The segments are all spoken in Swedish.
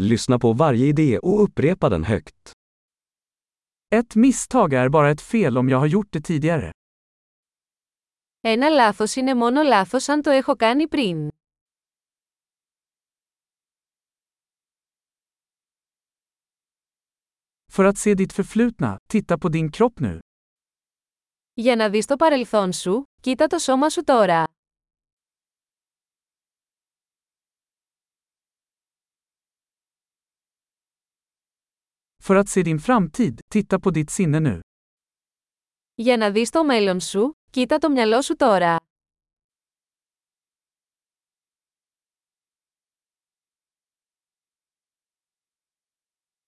Lyssna på varje idé och upprepa den högt. Ett misstag är bara ett fel om jag har gjort det tidigare. Ένα λάθος είναι μόνο λάθος αν το έχω κάνει πριν. För att se ditt förflutna, titta på din kropp nu. Για να δεις το παρελθόν σου, κοίτα το σώμα σου τώρα. För att se din framtid, titta på ditt sinne nu. Για να δεις το μέλλον σου, κοίτα το μυαλό σου τώρα.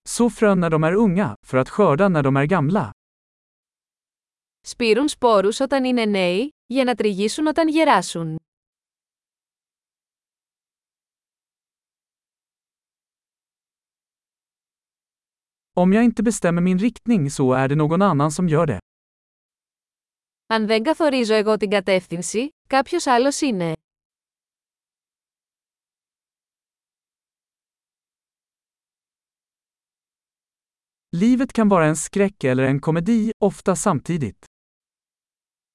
Så frön när de är unga, för att skörda när de är gamla. Σπείρουν σπόρους όταν είναι νέοι, για να τριγύσουν όταν γεράσουν. Om jag inte bestämmer min riktning så är det någon annan som gör det. Αν δεν καθορίζω εγώ την κατεύθυνση, κάποιος άλλος είναι. Livet kan vara en skräck eller en komedi, ofta samtidigt.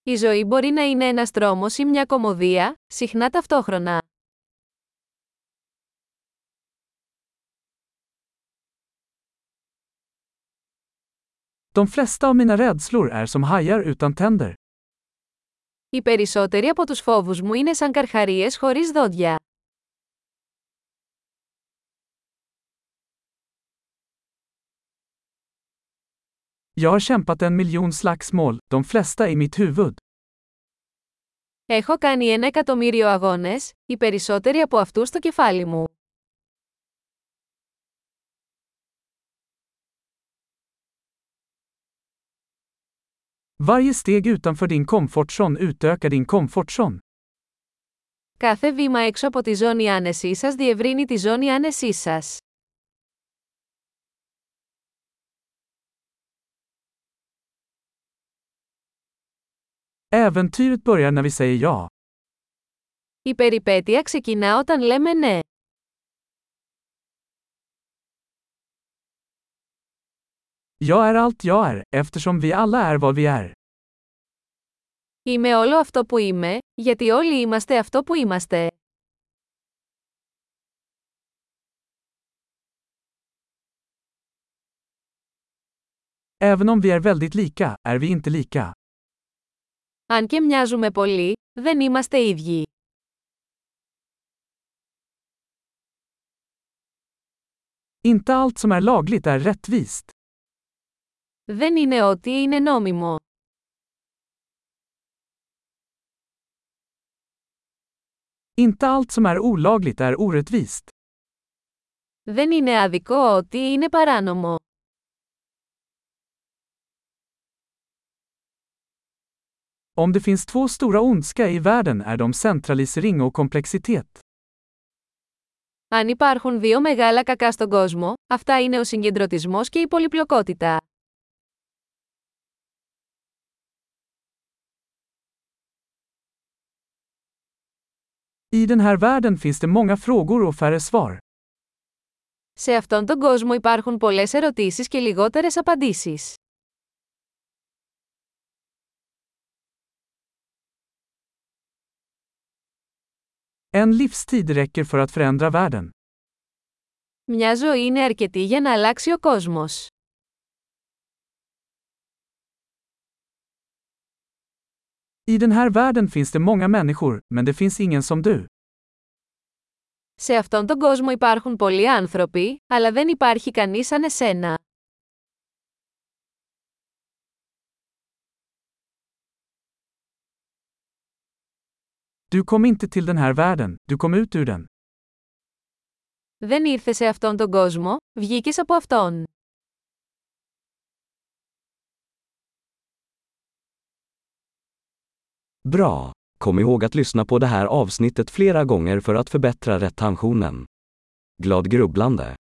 Η ζωή μπορεί να είναι ένας τρόμος ή μια κομμωδία, συχνά ταυτόχρονα. De flesta av mina rädslor är som hajar utan tänder. Οι περισσότεροι από τους φόβους μου είναι σαν καρχαρίες χωρίς δόντια. Jag har kämpat en miljon slagsmål, de flesta i mitt huvud. Έχω κάνει ένα εκατομμύριο αγώνες, οι περισσότεροι από αυτούς στο κεφάλι μου. Varje steg utanför din komfortzon utökar din komfortzon. Κάθε βήμα έξω από τη ζώνη άνεσή σας διευρύνει τη ζώνη άνεσή σας. Äventyret börjar när vi säger ja. Η περιπέτεια ξεκινά όταν λέμε ναι. Jag är allt jag är, eftersom vi alla är vad vi är. Είμαι όλο αυτό που είμαι, γιατί όλοι είμαστε αυτό που είμαστε. Även om vi är väldigt lika, är vi inte lika. Αν και μοιάζουμε πολύ, δεν είμαστε ίδιοι. Inte allt som är lagligt är rättvist. Δεν είναι ό,τι είναι νόμιμο. Inte allt som är olagligt är orättvist. Δεν είναι άδικο ό,τι είναι παράνομο. Om det finns två stora ondska i världen är de centralisering och komplexitet. Αν υπάρχουν δύο μεγάλα κακά στον κόσμο, αυτά είναι ο συγκεντρωτισμός και η πολυπλοκότητα. I den här världen finns det många frågor och färre svar. Σε αυτόν τον κόσμο υπάρχουν πολλές ερωτήσεις και λιγότερες απαντήσεις. En livstid räcker för att förändra världen. Μια ζωή είναι αρκετή για να αλλάξει ο κόσμος. I den här världen finns det många människor, men det finns ingen som du. Σε αυτόν τον κόσμο υπάρχουν πολλοί άνθρωποι, αλλά δεν υπάρχει κανείς σαν εσένα. Du kom inte till den här världen, du kom ut ur den. Δεν ήρθε σε αυτόν τον κόσμο, βγήκες από αυτόν. Bra! Kom ihåg att lyssna på det här avsnittet flera gånger för att förbättra retentionen. Glad grubblande!